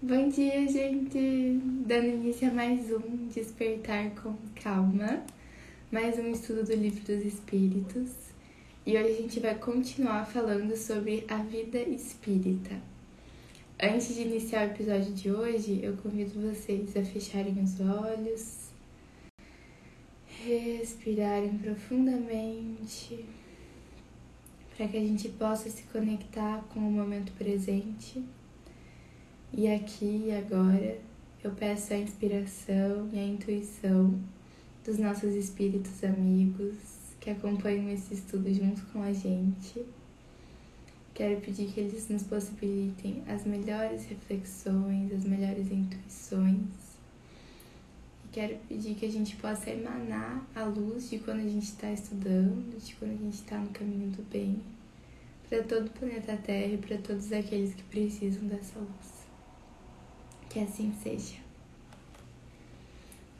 Bom dia, gente! Dando início a mais um Despertar com Calma, mais um estudo do Livro dos Espíritos. E hoje a gente vai continuar falando sobre a vida espírita. Antes de iniciar o episódio de hoje, eu convido vocês a fecharem os olhos, respirarem profundamente, para que a gente possa se conectar com o momento presente e aqui e agora eu peço a inspiração e a intuição dos nossos espíritos amigos que acompanham esse estudo junto com a gente. Quero pedir que eles nos possibilitem as melhores reflexões, as melhores intuições. E quero pedir que a gente possa emanar a luz de quando a gente está estudando, de quando a gente está no caminho do bem, para todo o planeta Terra e para todos aqueles que precisam dessa luz. Que assim seja.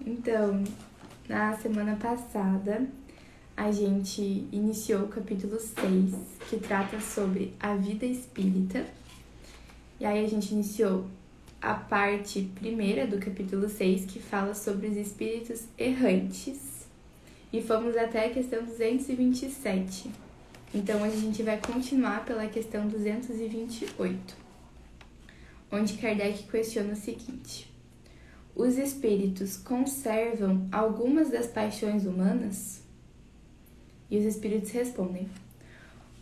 Então, na semana passada, a gente iniciou o capítulo 6, que trata sobre a vida espírita. E aí a gente iniciou a parte primeira do capítulo 6, que fala sobre os espíritos errantes. E fomos até a questão 227. Então a gente vai continuar pela questão 228 onde Kardec questiona o seguinte: Os espíritos conservam algumas das paixões humanas? E os espíritos respondem: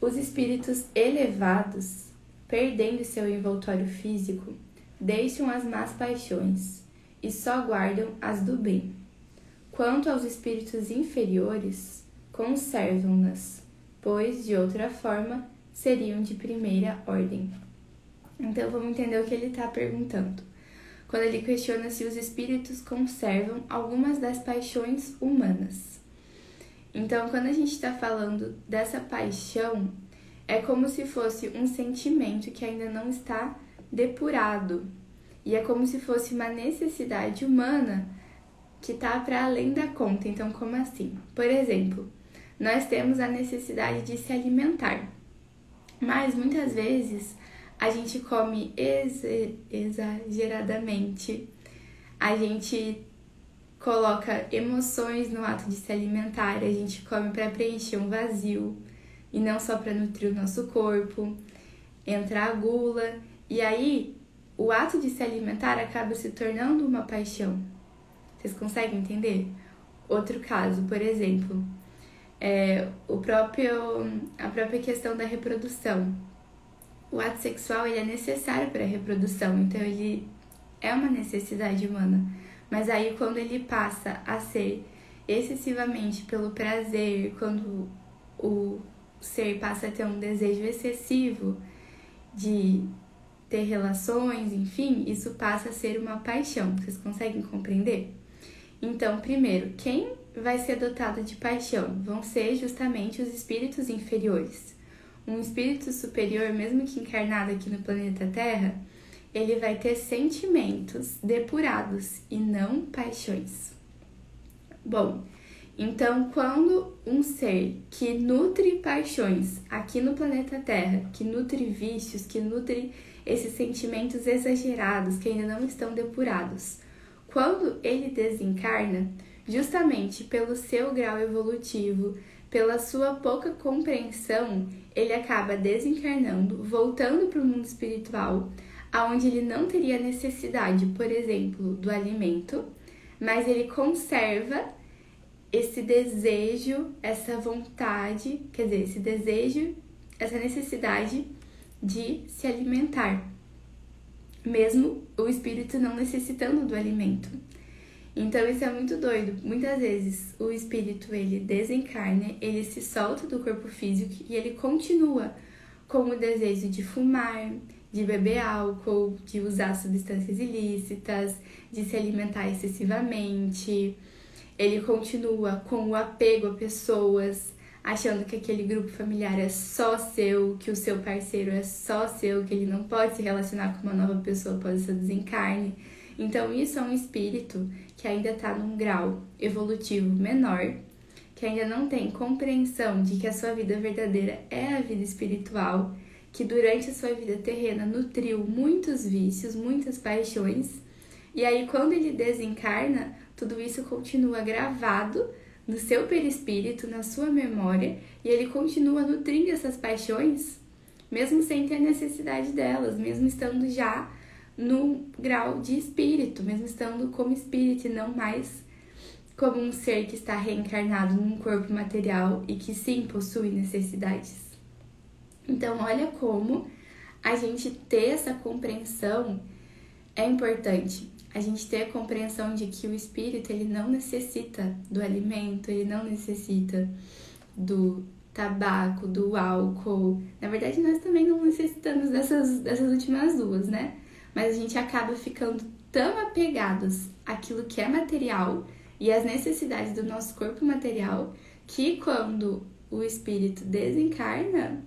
Os espíritos elevados, perdendo seu envoltório físico, deixam as más paixões e só guardam as do bem. Quanto aos espíritos inferiores, conservam-nas, pois de outra forma seriam de primeira ordem. Então vamos entender o que ele está perguntando. Quando ele questiona se os espíritos conservam algumas das paixões humanas. Então, quando a gente está falando dessa paixão, é como se fosse um sentimento que ainda não está depurado. E é como se fosse uma necessidade humana que está para além da conta. Então, como assim? Por exemplo, nós temos a necessidade de se alimentar, mas muitas vezes a gente come ex exageradamente, a gente coloca emoções no ato de se alimentar, a gente come para preencher um vazio e não só para nutrir o nosso corpo, entra a gula. E aí o ato de se alimentar acaba se tornando uma paixão. Vocês conseguem entender? Outro caso, por exemplo, é o próprio, a própria questão da reprodução o ato sexual ele é necessário para a reprodução, então ele é uma necessidade humana. Mas aí quando ele passa a ser excessivamente pelo prazer, quando o ser passa a ter um desejo excessivo de ter relações, enfim, isso passa a ser uma paixão. Vocês conseguem compreender? Então, primeiro, quem vai ser dotado de paixão? Vão ser justamente os espíritos inferiores um espírito superior, mesmo que encarnado aqui no planeta Terra, ele vai ter sentimentos depurados e não paixões. Bom, então quando um ser que nutre paixões aqui no planeta Terra, que nutre vícios, que nutre esses sentimentos exagerados que ainda não estão depurados, quando ele desencarna, justamente pelo seu grau evolutivo, pela sua pouca compreensão, ele acaba desencarnando, voltando para o mundo espiritual, aonde ele não teria necessidade, por exemplo, do alimento, mas ele conserva esse desejo, essa vontade, quer dizer, esse desejo, essa necessidade de se alimentar, mesmo o espírito não necessitando do alimento. Então isso é muito doido. Muitas vezes o espírito ele desencarna, ele se solta do corpo físico e ele continua com o desejo de fumar, de beber álcool, de usar substâncias ilícitas, de se alimentar excessivamente. Ele continua com o apego a pessoas, achando que aquele grupo familiar é só seu, que o seu parceiro é só seu, que ele não pode se relacionar com uma nova pessoa após o seu desencarne. Então, isso é um espírito que ainda está num grau evolutivo menor, que ainda não tem compreensão de que a sua vida verdadeira é a vida espiritual, que durante a sua vida terrena nutriu muitos vícios, muitas paixões, e aí quando ele desencarna, tudo isso continua gravado no seu perispírito, na sua memória, e ele continua nutrindo essas paixões, mesmo sem ter necessidade delas, mesmo estando já no grau de espírito, mesmo estando como espírito e não mais como um ser que está reencarnado num corpo material e que sim possui necessidades. Então, olha como a gente ter essa compreensão é importante. A gente ter a compreensão de que o espírito ele não necessita do alimento, ele não necessita do tabaco, do álcool. Na verdade, nós também não necessitamos dessas, dessas últimas duas, né? Mas a gente acaba ficando tão apegados àquilo que é material e às necessidades do nosso corpo material que quando o espírito desencarna,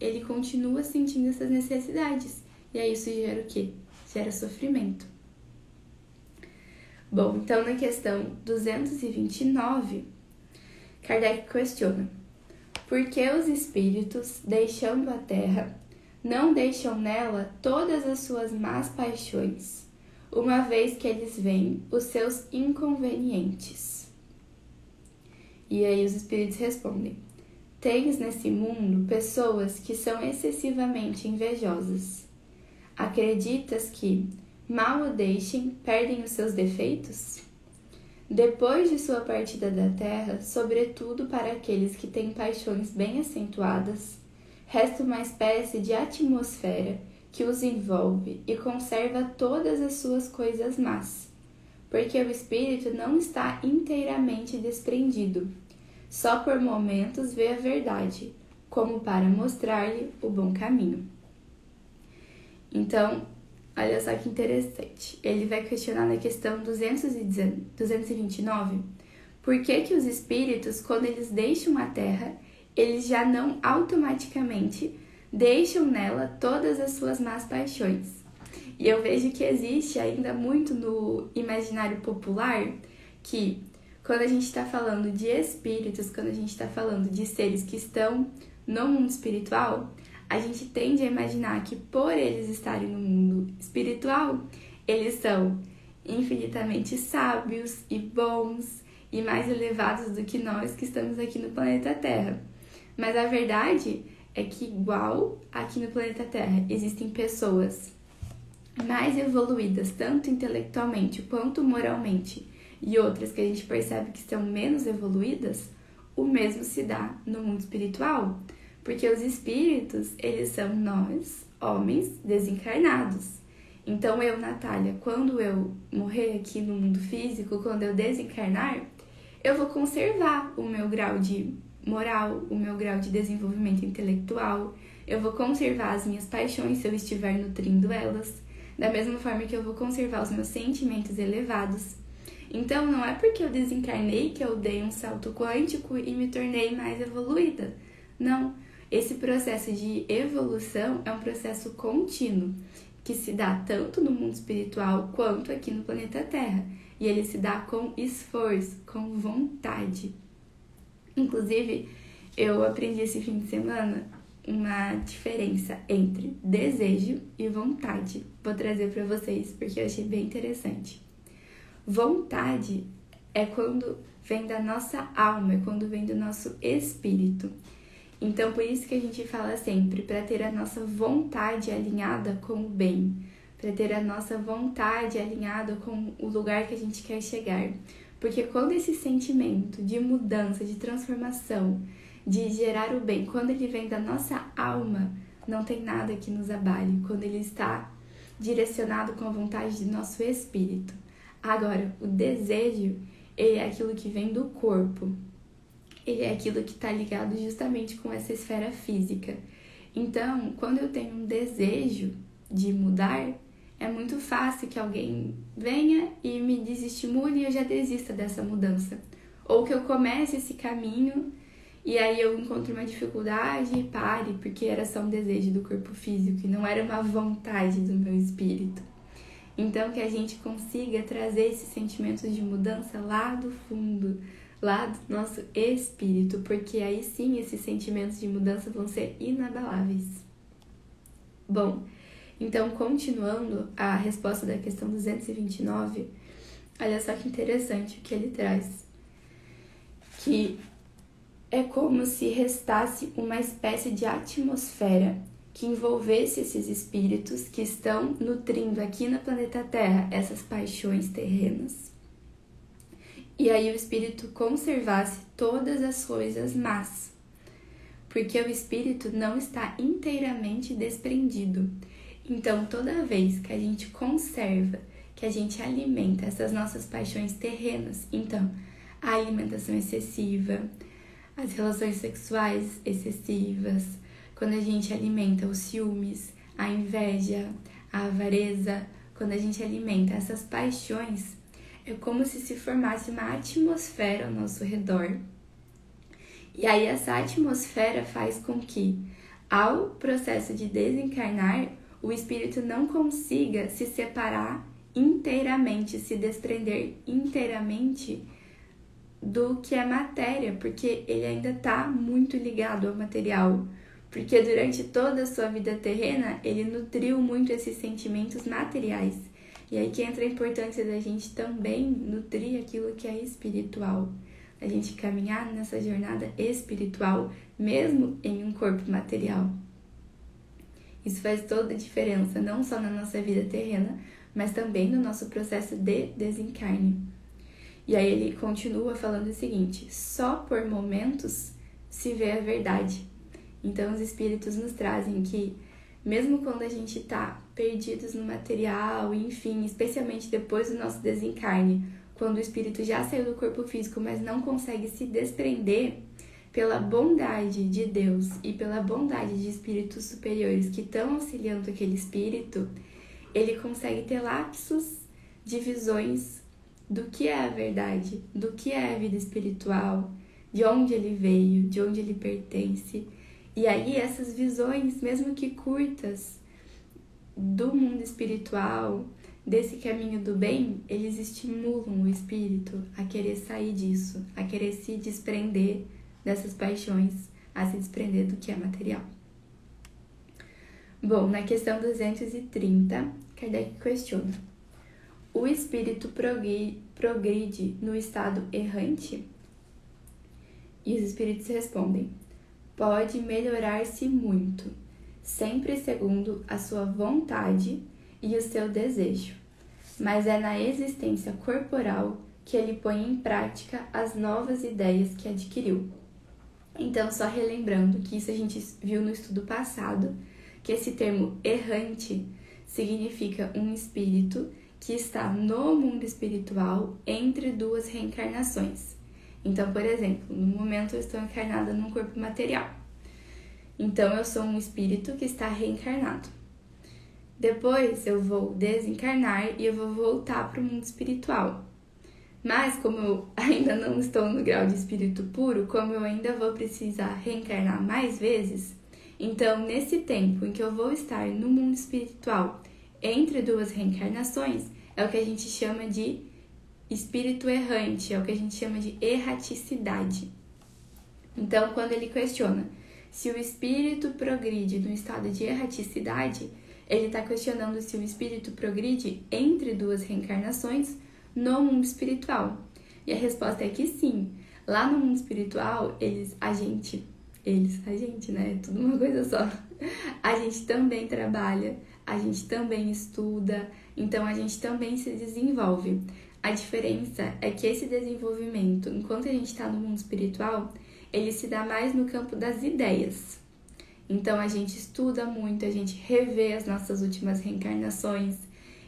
ele continua sentindo essas necessidades. E aí isso gera o quê? Gera sofrimento. Bom, então na questão 229, Kardec questiona: por que os espíritos, deixando a terra, não deixam nela todas as suas más paixões, uma vez que eles veem os seus inconvenientes? E aí os espíritos respondem: Tens nesse mundo pessoas que são excessivamente invejosas. Acreditas que, mal o deixem, perdem os seus defeitos? Depois de sua partida da terra, sobretudo para aqueles que têm paixões bem acentuadas, resta uma espécie de atmosfera que os envolve e conserva todas as suas coisas más, porque o espírito não está inteiramente desprendido só por momentos vê a verdade, como para mostrar-lhe o bom caminho. Então, olha só que interessante. Ele vai questionar na questão 229 por que, que os espíritos, quando eles deixam a Terra, eles já não automaticamente deixam nela todas as suas más paixões. E eu vejo que existe ainda muito no imaginário popular que quando a gente está falando de espíritos, quando a gente está falando de seres que estão no mundo espiritual, a gente tende a imaginar que por eles estarem no mundo espiritual, eles são infinitamente sábios e bons e mais elevados do que nós que estamos aqui no planeta Terra. Mas a verdade é que, igual aqui no planeta Terra, existem pessoas mais evoluídas, tanto intelectualmente quanto moralmente, e outras que a gente percebe que são menos evoluídas, o mesmo se dá no mundo espiritual, porque os espíritos, eles são nós, homens desencarnados. Então eu, Natália, quando eu morrer aqui no mundo físico, quando eu desencarnar, eu vou conservar o meu grau de moral, o meu grau de desenvolvimento intelectual, eu vou conservar as minhas paixões se eu estiver nutrindo elas, da mesma forma que eu vou conservar os meus sentimentos elevados, então, não é porque eu desencarnei que eu dei um salto quântico e me tornei mais evoluída. Não. Esse processo de evolução é um processo contínuo que se dá tanto no mundo espiritual quanto aqui no planeta Terra. E ele se dá com esforço, com vontade. Inclusive, eu aprendi esse fim de semana uma diferença entre desejo e vontade. Vou trazer para vocês porque eu achei bem interessante. Vontade é quando vem da nossa alma, é quando vem do nosso espírito. Então, por isso que a gente fala sempre para ter a nossa vontade alinhada com o bem, para ter a nossa vontade alinhada com o lugar que a gente quer chegar. Porque quando esse sentimento de mudança, de transformação, de gerar o bem, quando ele vem da nossa alma, não tem nada que nos abale, quando ele está direcionado com a vontade do nosso espírito. Agora, o desejo, ele é aquilo que vem do corpo. Ele é aquilo que está ligado justamente com essa esfera física. Então, quando eu tenho um desejo de mudar, é muito fácil que alguém venha e me desestimule e eu já desista dessa mudança. Ou que eu comece esse caminho e aí eu encontro uma dificuldade e pare, porque era só um desejo do corpo físico e não era uma vontade do meu espírito. Então, que a gente consiga trazer esses sentimentos de mudança lá do fundo, lá do nosso espírito, porque aí sim esses sentimentos de mudança vão ser inabaláveis. Bom, então continuando a resposta da questão 229, olha só que interessante o que ele traz. Que é como se restasse uma espécie de atmosfera que envolvesse esses espíritos que estão nutrindo aqui no planeta Terra essas paixões terrenas. E aí o espírito conservasse todas as coisas más, porque o espírito não está inteiramente desprendido. Então, toda vez que a gente conserva, que a gente alimenta essas nossas paixões terrenas, então, a alimentação excessiva, as relações sexuais excessivas, quando a gente alimenta os ciúmes, a inveja, a avareza, quando a gente alimenta essas paixões, é como se se formasse uma atmosfera ao nosso redor. E aí essa atmosfera faz com que, ao processo de desencarnar, o espírito não consiga se separar inteiramente, se desprender inteiramente do que é matéria, porque ele ainda está muito ligado ao material. Porque durante toda a sua vida terrena, ele nutriu muito esses sentimentos materiais. E aí que entra a importância da gente também nutrir aquilo que é espiritual. A gente caminhar nessa jornada espiritual, mesmo em um corpo material. Isso faz toda a diferença, não só na nossa vida terrena, mas também no nosso processo de desencarne. E aí ele continua falando o seguinte: só por momentos se vê a verdade. Então os espíritos nos trazem que mesmo quando a gente está perdidos no material, enfim, especialmente depois do nosso desencarne, quando o espírito já saiu do corpo físico, mas não consegue se desprender, pela bondade de Deus e pela bondade de espíritos superiores que estão auxiliando aquele espírito, ele consegue ter lapsos de visões do que é a verdade, do que é a vida espiritual, de onde ele veio, de onde ele pertence. E aí essas visões, mesmo que curtas, do mundo espiritual, desse caminho do bem, eles estimulam o espírito a querer sair disso, a querer se desprender dessas paixões, a se desprender do que é material. Bom, na questão 230, Kardec questiona: o espírito progride no estado errante? E os espíritos respondem: pode melhorar-se muito, sempre segundo a sua vontade e o seu desejo, mas é na existência corporal que ele põe em prática as novas ideias que adquiriu. Então, só relembrando que isso a gente viu no estudo passado, que esse termo errante significa um espírito que está no mundo espiritual entre duas reencarnações. Então, por exemplo, no momento eu estou encarnada num corpo material. Então, eu sou um espírito que está reencarnado. Depois eu vou desencarnar e eu vou voltar para o mundo espiritual. Mas, como eu ainda não estou no grau de espírito puro, como eu ainda vou precisar reencarnar mais vezes, então nesse tempo em que eu vou estar no mundo espiritual entre duas reencarnações, é o que a gente chama de espírito errante, é o que a gente chama de erraticidade. Então, quando ele questiona se o espírito progride no estado de erraticidade, ele está questionando se o espírito progride entre duas reencarnações no mundo espiritual? E a resposta é que sim. Lá no mundo espiritual, eles, a gente, eles, a gente, né? Tudo uma coisa só. A gente também trabalha, a gente também estuda, então a gente também se desenvolve. A diferença é que esse desenvolvimento, enquanto a gente está no mundo espiritual, ele se dá mais no campo das ideias. Então a gente estuda muito, a gente revê as nossas últimas reencarnações,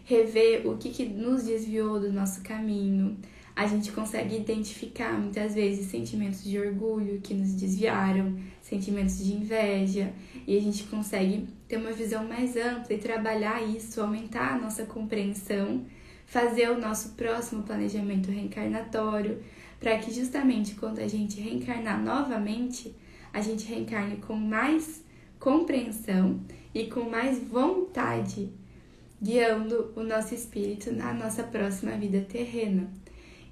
rever o que, que nos desviou do nosso caminho. A gente consegue identificar muitas vezes sentimentos de orgulho que nos desviaram, sentimentos de inveja, e a gente consegue ter uma visão mais ampla e trabalhar isso, aumentar a nossa compreensão, fazer o nosso próximo planejamento reencarnatório, para que justamente quando a gente reencarnar novamente, a gente reencarne com mais compreensão e com mais vontade guiando o nosso espírito na nossa próxima vida terrena.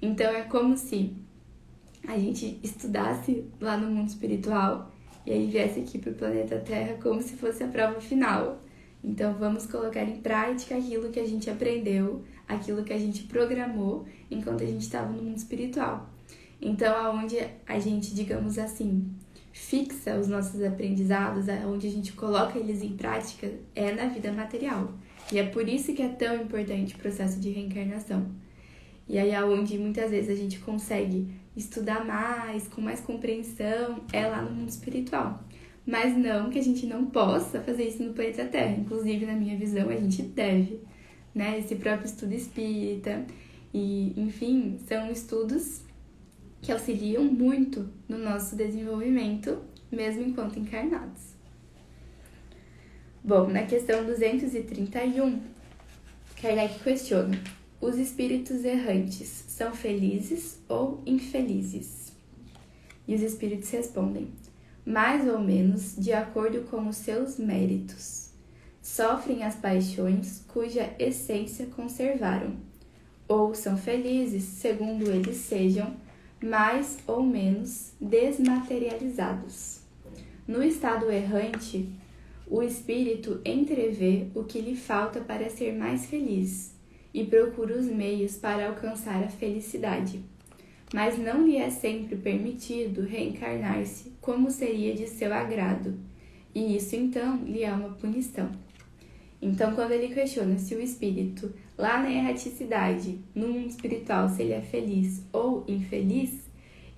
Então é como se a gente estudasse lá no mundo espiritual e aí viesse aqui para o planeta Terra como se fosse a prova final. Então vamos colocar em prática aquilo que a gente aprendeu, aquilo que a gente programou enquanto a gente estava no mundo espiritual. Então, aonde a gente, digamos assim, fixa os nossos aprendizados, aonde a gente coloca eles em prática, é na vida material. E é por isso que é tão importante o processo de reencarnação. E aí, aonde muitas vezes a gente consegue estudar mais, com mais compreensão, é lá no mundo espiritual. Mas não que a gente não possa fazer isso no planeta Terra. Inclusive, na minha visão, a gente deve, né? Esse próprio estudo espírita. E, enfim, são estudos que auxiliam muito no nosso desenvolvimento, mesmo enquanto encarnados. Bom, na questão 231, Kardec questiona: os espíritos errantes são felizes ou infelizes? E os espíritos respondem: mais ou menos de acordo com os seus méritos. Sofrem as paixões cuja essência conservaram, ou são felizes, segundo eles sejam mais ou menos desmaterializados. No estado errante, o espírito entrevê o que lhe falta para ser mais feliz e procura os meios para alcançar a felicidade. Mas não lhe é sempre permitido reencarnar-se como seria de seu agrado, e isso então lhe é uma punição. Então, quando ele questiona se o espírito, lá na erraticidade, no mundo espiritual, se ele é feliz ou infeliz,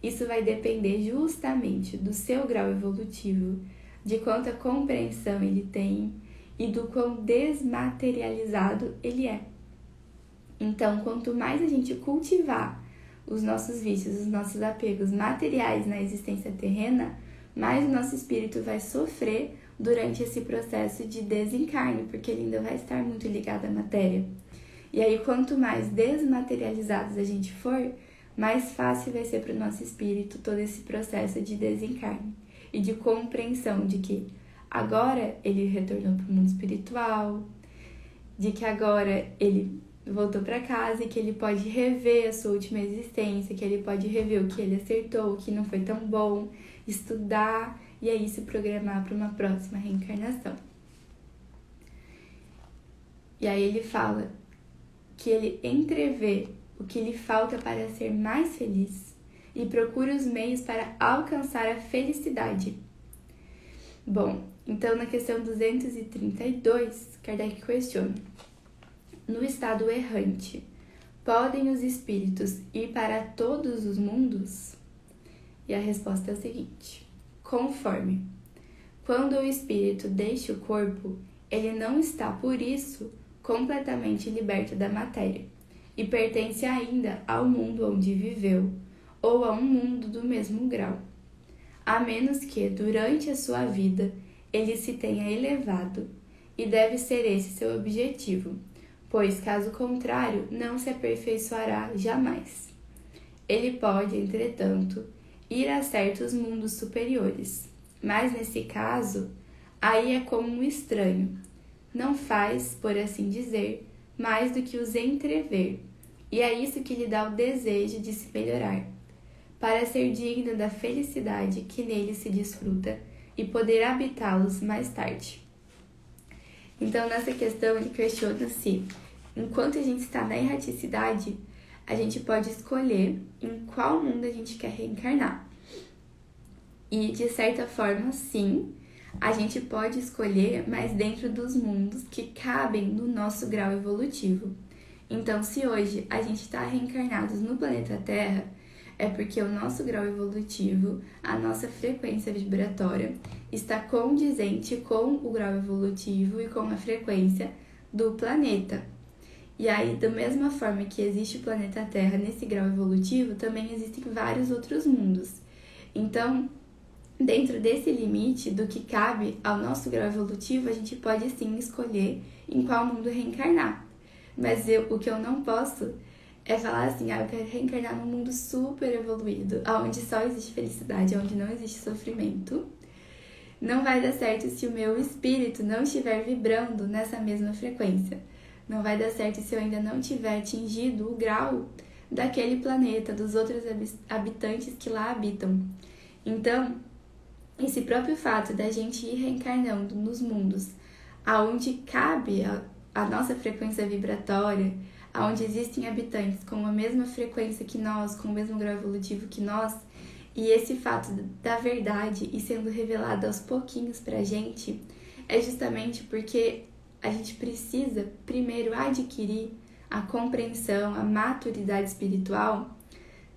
isso vai depender justamente do seu grau evolutivo, de quanta compreensão ele tem e do quão desmaterializado ele é. Então, quanto mais a gente cultivar os nossos vícios, os nossos apegos materiais na existência terrena, mais o nosso espírito vai sofrer durante esse processo de desencarne, porque ele ainda vai estar muito ligado à matéria. E aí, quanto mais desmaterializados a gente for, mais fácil vai ser para o nosso espírito todo esse processo de desencarne e de compreensão de que agora ele retornou para o mundo espiritual, de que agora ele voltou para casa e que ele pode rever a sua última existência, que ele pode rever o que ele acertou, o que não foi tão bom, estudar e aí se programar para uma próxima reencarnação. E aí ele fala que ele entrevê o que lhe falta para ser mais feliz e procura os meios para alcançar a felicidade. Bom, então na questão 232, Kardec questiona: No estado errante, podem os espíritos ir para todos os mundos? E a resposta é a seguinte: conforme. Quando o espírito deixa o corpo, ele não está, por isso, completamente liberto da matéria e pertence ainda ao mundo onde viveu ou a um mundo do mesmo grau, a menos que, durante a sua vida, ele se tenha elevado, e deve ser esse seu objetivo, pois, caso contrário, não se aperfeiçoará jamais. Ele pode, entretanto, ir a certos mundos superiores, mas nesse caso, aí é como um estranho. Não faz, por assim dizer, mais do que os entrever, e é isso que lhe dá o desejo de se melhorar, para ser digno da felicidade que nele se desfruta e poder habitá-los mais tarde. Então, nessa questão, ele questiona se, enquanto a gente está na erraticidade, a gente pode escolher em qual mundo a gente quer reencarnar. E de certa forma, sim, a gente pode escolher, mas dentro dos mundos que cabem no nosso grau evolutivo. Então, se hoje a gente está reencarnados no planeta Terra, é porque o nosso grau evolutivo, a nossa frequência vibratória, está condizente com o grau evolutivo e com a frequência do planeta. E aí, da mesma forma que existe o planeta Terra nesse grau evolutivo, também existem vários outros mundos. Então, dentro desse limite do que cabe ao nosso grau evolutivo, a gente pode sim escolher em qual mundo reencarnar. Mas eu, o que eu não posso é falar assim, ah, eu quero reencarnar num mundo super evoluído, onde só existe felicidade, onde não existe sofrimento. Não vai dar certo se o meu espírito não estiver vibrando nessa mesma frequência. Não vai dar certo se eu ainda não tiver atingido o grau daquele planeta, dos outros habitantes que lá habitam. Então, esse próprio fato da gente ir reencarnando nos mundos aonde cabe a, a nossa frequência vibratória, aonde existem habitantes com a mesma frequência que nós, com o mesmo grau evolutivo que nós, e esse fato da verdade e sendo revelado aos pouquinhos pra gente é justamente porque a gente precisa primeiro adquirir a compreensão, a maturidade espiritual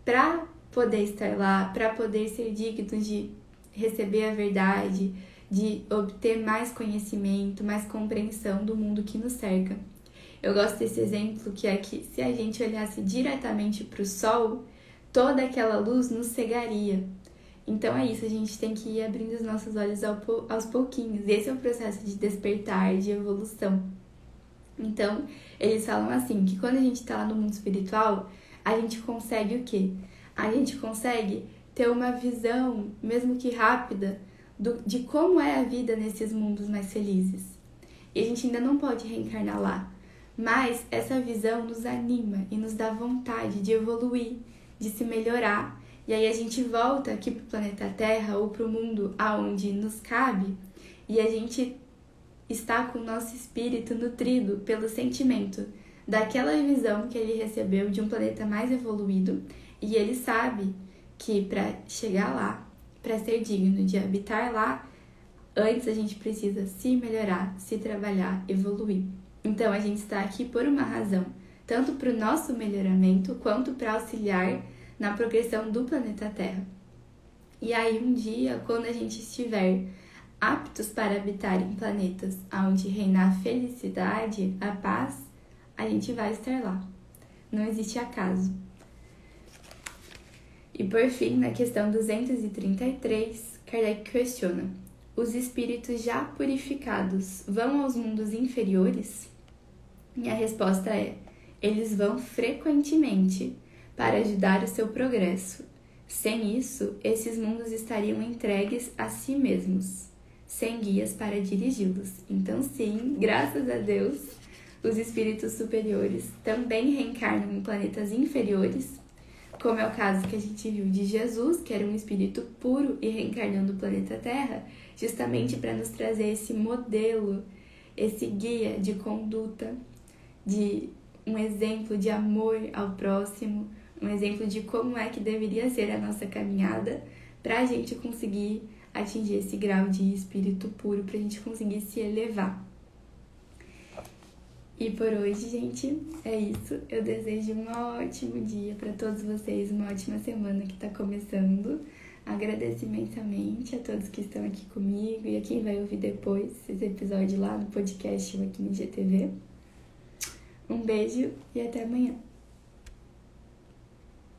para poder estar lá, para poder ser digno de receber a verdade, de obter mais conhecimento, mais compreensão do mundo que nos cerca. Eu gosto desse exemplo que é que se a gente olhasse diretamente para o sol, toda aquela luz nos cegaria. Então é isso, a gente tem que ir abrindo os nossos olhos aos pouquinhos. Esse é o processo de despertar, de evolução. Então, eles falam assim, que quando a gente está lá no mundo espiritual, a gente consegue o quê? A gente consegue ter uma visão, mesmo que rápida, do, de como é a vida nesses mundos mais felizes. E a gente ainda não pode reencarnar lá, mas essa visão nos anima e nos dá vontade de evoluir, de se melhorar. E aí a gente volta aqui para o planeta Terra ou para o mundo aonde nos cabe e a gente está com o nosso espírito nutrido pelo sentimento daquela visão que ele recebeu de um planeta mais evoluído e ele sabe que para chegar lá, para ser digno de habitar lá, antes a gente precisa se melhorar, se trabalhar, evoluir. Então a gente está aqui por uma razão, tanto para o nosso melhoramento quanto para auxiliar na progressão do planeta Terra. E aí um dia, quando a gente estiver aptos para habitar em planetas onde reinar a felicidade, a paz, a gente vai estar lá. Não existe acaso. E por fim, na questão 233, Kardec questiona: os espíritos já purificados vão aos mundos inferiores? E a resposta é: eles vão frequentemente para ajudar o seu progresso. Sem isso, esses mundos estariam entregues a si mesmos sem guias para dirigi-los. Então, sim, graças a Deus, os espíritos superiores também reencarnam em planetas inferiores, como é o caso que a gente viu de Jesus, que era um espírito puro e reencarnando no planeta Terra, justamente para nos trazer esse modelo, esse guia de conduta, de um exemplo de amor ao próximo, um exemplo de como é que deveria ser a nossa caminhada para a gente conseguir atingir esse grau de espírito puro para a gente conseguir se elevar. E por hoje, gente, é isso. Eu desejo um ótimo dia para todos vocês, uma ótima semana que está começando. Agradeço imensamente a todos que estão aqui comigo e a quem vai ouvir depois esse episódio lá no podcast ou aqui no GTV. Um beijo e até amanhã.